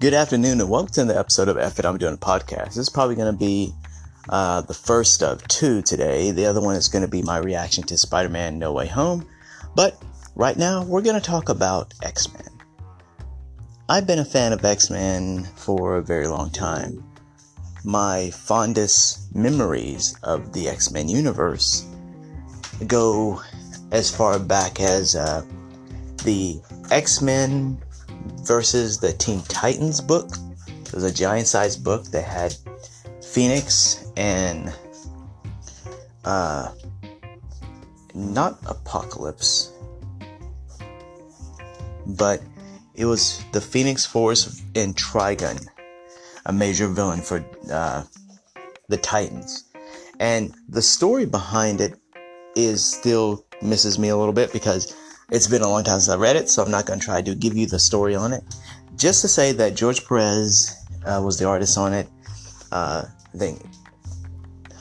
Good afternoon and welcome to the episode of F It I'm Doing a Podcast. This is probably going to be uh, the first of two today. The other one is going to be my reaction to Spider Man No Way Home. But right now, we're going to talk about X Men. I've been a fan of X Men for a very long time. My fondest memories of the X Men universe go as far back as uh, the X Men versus the Teen Titans book. It was a giant sized book that had Phoenix and uh, not Apocalypse, but it was the Phoenix Force and Trigon, a major villain for uh, the Titans. And the story behind it is still misses me a little bit because it's been a long time since I read it, so I'm not going to try to give you the story on it. Just to say that George Perez uh, was the artist on it. Uh, I think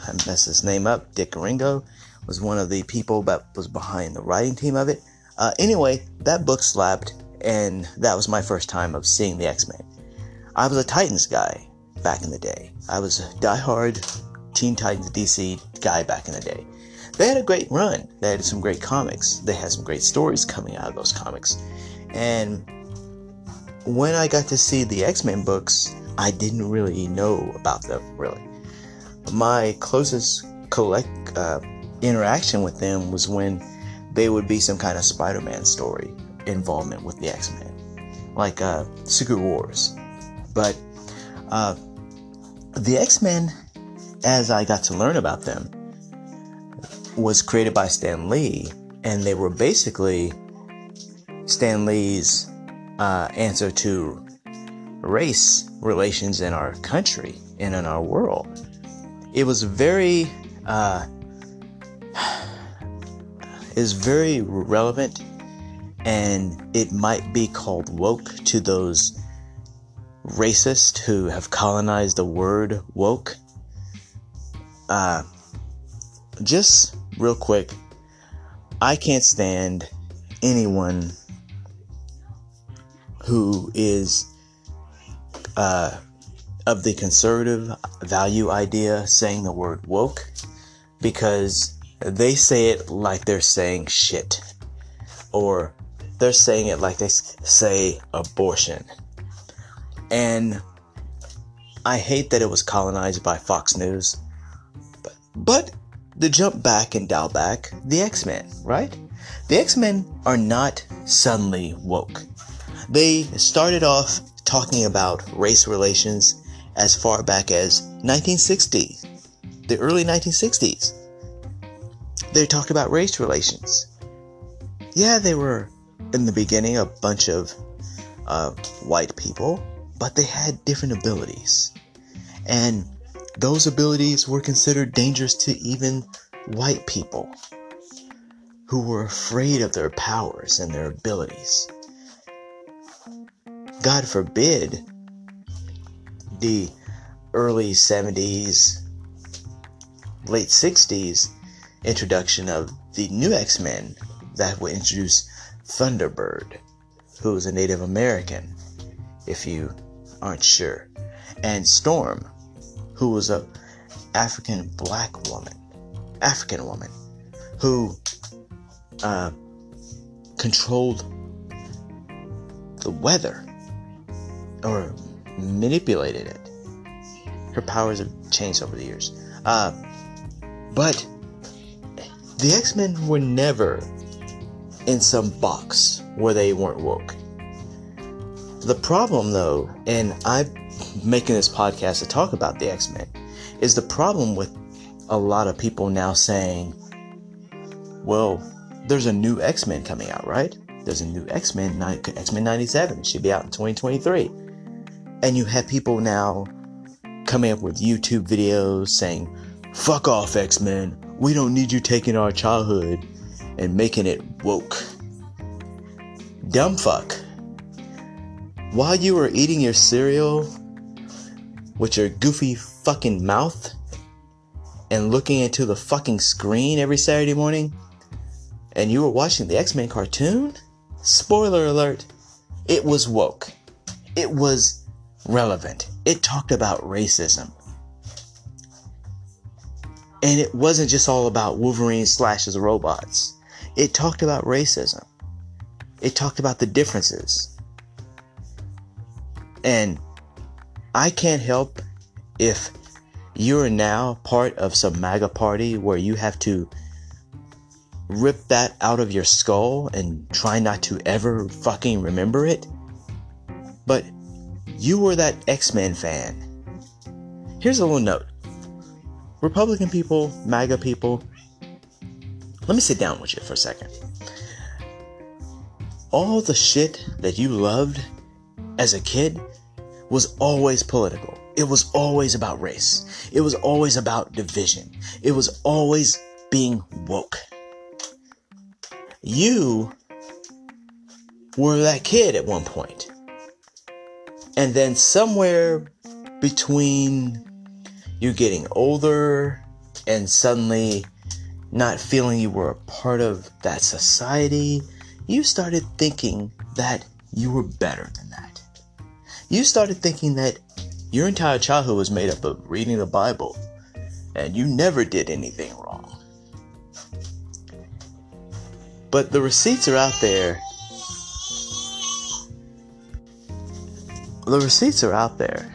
I messed his name up. Dick Ringo was one of the people that was behind the writing team of it. Uh, anyway, that book slapped, and that was my first time of seeing the X Men. I was a Titans guy back in the day. I was a diehard Teen Titans DC guy back in the day they had a great run. They had some great comics. They had some great stories coming out of those comics. And when I got to see the X Men books, I didn't really know about them, really. My closest collect uh, interaction with them was when they would be some kind of Spider Man story involvement with the X Men, like uh, Secret Wars. But uh, the X Men, as I got to learn about them, was created by Stan Lee, and they were basically Stan Lee's uh, answer to race relations in our country and in our world. It was very uh, is very relevant, and it might be called woke to those racists who have colonized the word woke. Uh, just real quick, I can't stand anyone who is uh, of the conservative value idea saying the word woke because they say it like they're saying shit or they're saying it like they say abortion. And I hate that it was colonized by Fox News. But, but the jump back and dial back, the X Men, right? The X Men are not suddenly woke. They started off talking about race relations as far back as 1960, the early 1960s. They talked about race relations. Yeah, they were in the beginning a bunch of uh, white people, but they had different abilities. And those abilities were considered dangerous to even white people who were afraid of their powers and their abilities. God forbid the early 70s, late 60s introduction of the new X Men that would introduce Thunderbird, who is a Native American, if you aren't sure, and Storm, who was a African black woman, African woman, who uh, controlled the weather or manipulated it. Her powers have changed over the years. Uh, but the X Men were never in some box where they weren't woke. The problem, though, and I'm making this podcast to talk about the X Men, is the problem with a lot of people now saying, well, there's a new X Men coming out, right? There's a new X Men, X Men 97, should be out in 2023. And you have people now coming up with YouTube videos saying, fuck off, X Men. We don't need you taking our childhood and making it woke. Dumb fuck. While you were eating your cereal with your goofy fucking mouth and looking into the fucking screen every Saturday morning and you were watching the X Men cartoon, spoiler alert, it was woke. It was relevant. It talked about racism. And it wasn't just all about Wolverine slashes robots. It talked about racism. It talked about the differences. And I can't help if you're now part of some MAGA party where you have to rip that out of your skull and try not to ever fucking remember it. But you were that X Men fan. Here's a little note Republican people, MAGA people, let me sit down with you for a second. All the shit that you loved as a kid was always political. It was always about race. It was always about division. It was always being woke. You were that kid at one point. And then somewhere between you getting older and suddenly not feeling you were a part of that society, you started thinking that you were better than that. You started thinking that your entire childhood was made up of reading the Bible and you never did anything wrong. But the receipts are out there the receipts are out there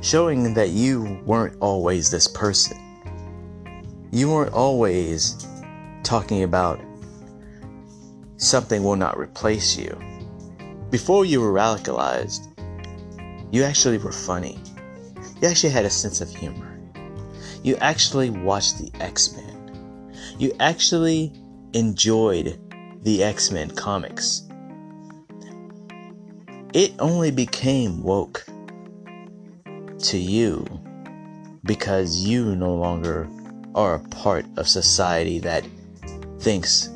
showing that you weren't always this person. You weren't always talking about something will not replace you. Before you were radicalized, you actually were funny. You actually had a sense of humor. You actually watched the X Men. You actually enjoyed the X Men comics it only became woke to you because you no longer are a part of society that thinks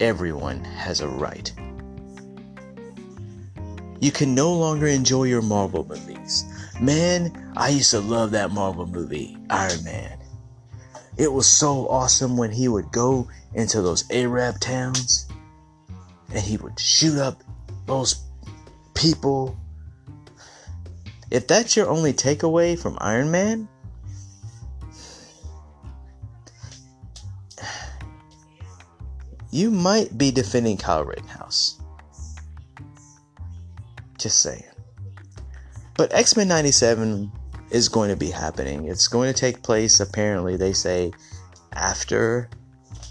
everyone has a right. You can no longer enjoy your Marvel movies. Man, I used to love that Marvel movie, Iron Man. It was so awesome when he would go into those Arab towns and he would shoot up those people. If that's your only takeaway from Iron Man, you might be defending Kyle Rittenhouse. Just saying. But X Men 97 is going to be happening. It's going to take place, apparently, they say, after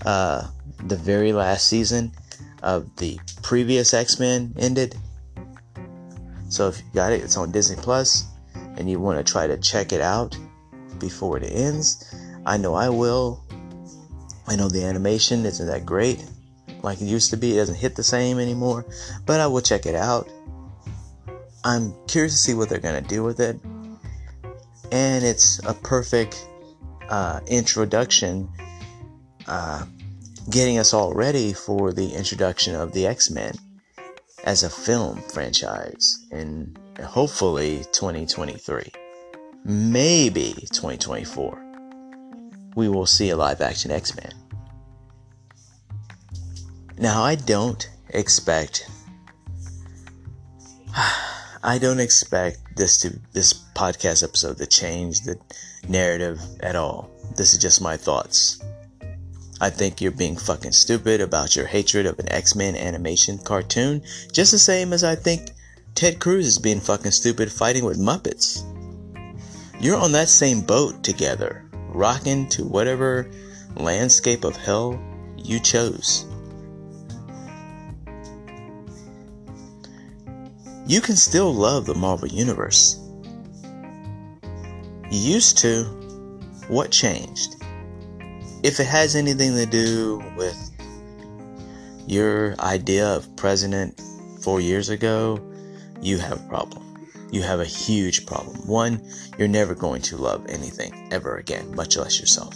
uh, the very last season of the previous X Men ended. So if you got it, it's on Disney Plus, and you want to try to check it out before it ends. I know I will. I know the animation isn't that great like it used to be. It doesn't hit the same anymore, but I will check it out. I'm curious to see what they're to do with it. And it's a perfect uh, introduction, uh, getting us all ready for the introduction of the X Men as a film franchise in hopefully 2023. Maybe 2024. We will see a live action X Men. Now, I don't expect. I don't expect this to this podcast episode to change the narrative at all. This is just my thoughts. I think you're being fucking stupid about your hatred of an X Men animation cartoon, just the same as I think Ted Cruz is being fucking stupid fighting with Muppets. You're on that same boat together, rocking to whatever landscape of hell you chose. You can still love the Marvel Universe. You used to. What changed? if it has anything to do with your idea of president four years ago, you have a problem. You have a huge problem. One, you're never going to love anything ever again, much less yourself.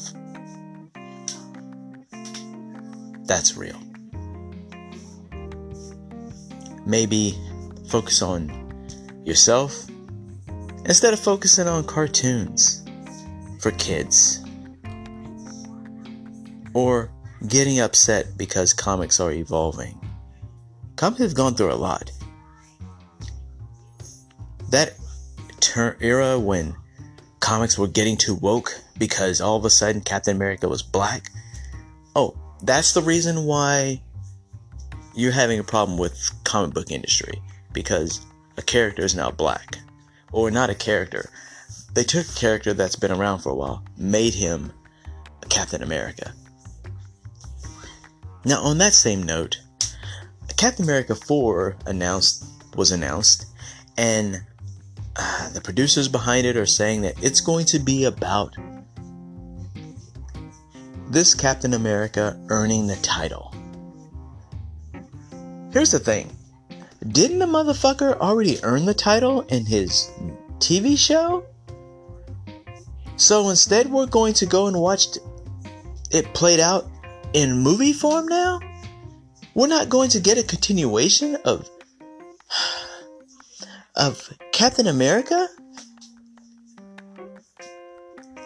That's real. Maybe focus on yourself instead of focusing on cartoons for kids or getting upset because comics are evolving. Comics have gone through a lot. That ter- era when comics were getting too woke because all of a sudden Captain America was black. Oh, that's the reason why you're having a problem with comic book industry because a character is now black or not a character. They took a character that's been around for a while, made him a Captain America. Now, on that same note, Captain America 4 announced was announced, and uh, the producers behind it are saying that it's going to be about this Captain America earning the title. Here's the thing. Didn't the motherfucker already earn the title in his TV show? So instead, we're going to go and watch it played out in movie form now? We're not going to get a continuation of of Captain America?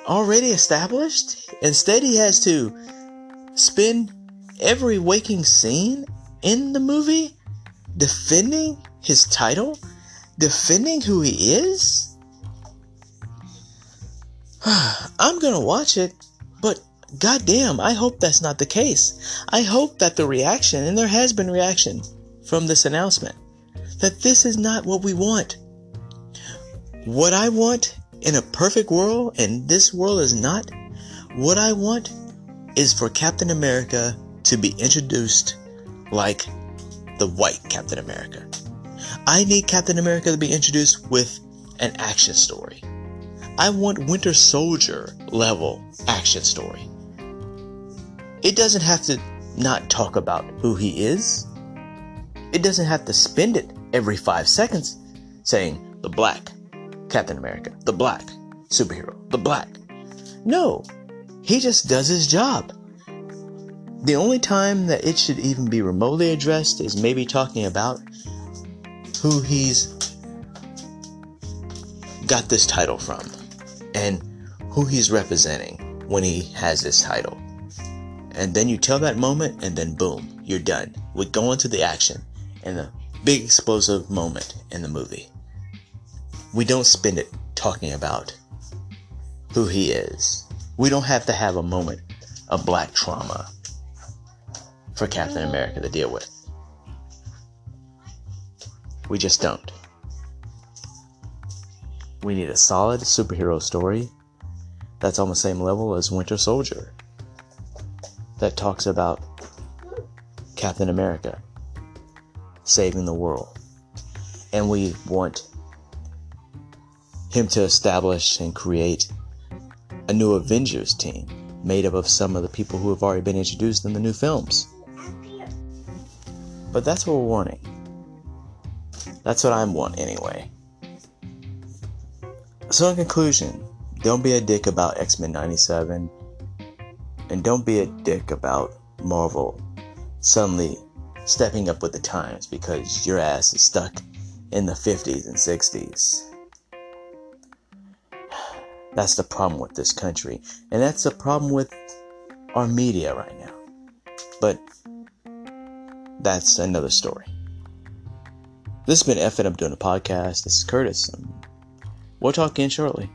Already established? Instead he has to spend every waking scene in the movie defending his title, defending who he is. I'm gonna watch it, but goddamn, I hope that's not the case. I hope that the reaction, and there has been reaction from this announcement, that this is not what we want. What I want in a perfect world, and this world is not, what I want is for Captain America to be introduced like the white Captain America. I need Captain America to be introduced with an action story. I want Winter Soldier level action story. It doesn't have to not talk about who he is. It doesn't have to spend it every five seconds saying the black Captain America, the black superhero, the black. No, he just does his job. The only time that it should even be remotely addressed is maybe talking about who he's got this title from and who he's representing when he has this title. And then you tell that moment, and then boom, you're done. We go into the action and the big explosive moment in the movie. We don't spend it talking about who he is. We don't have to have a moment of black trauma for Captain America to deal with. We just don't. We need a solid superhero story that's on the same level as Winter Soldier that talks about Captain America saving the world. And we want him to establish and create a new Avengers team made up of some of the people who have already been introduced in the new films. But that's what we're wanting. That's what I'm wanting anyway. So, in conclusion, don't be a dick about X Men 97, and don't be a dick about Marvel suddenly stepping up with the times because your ass is stuck in the 50s and 60s. That's the problem with this country, and that's the problem with our media right now. But that's another story. This has been and I'm doing a podcast. This is Curtis. We'll talk again shortly.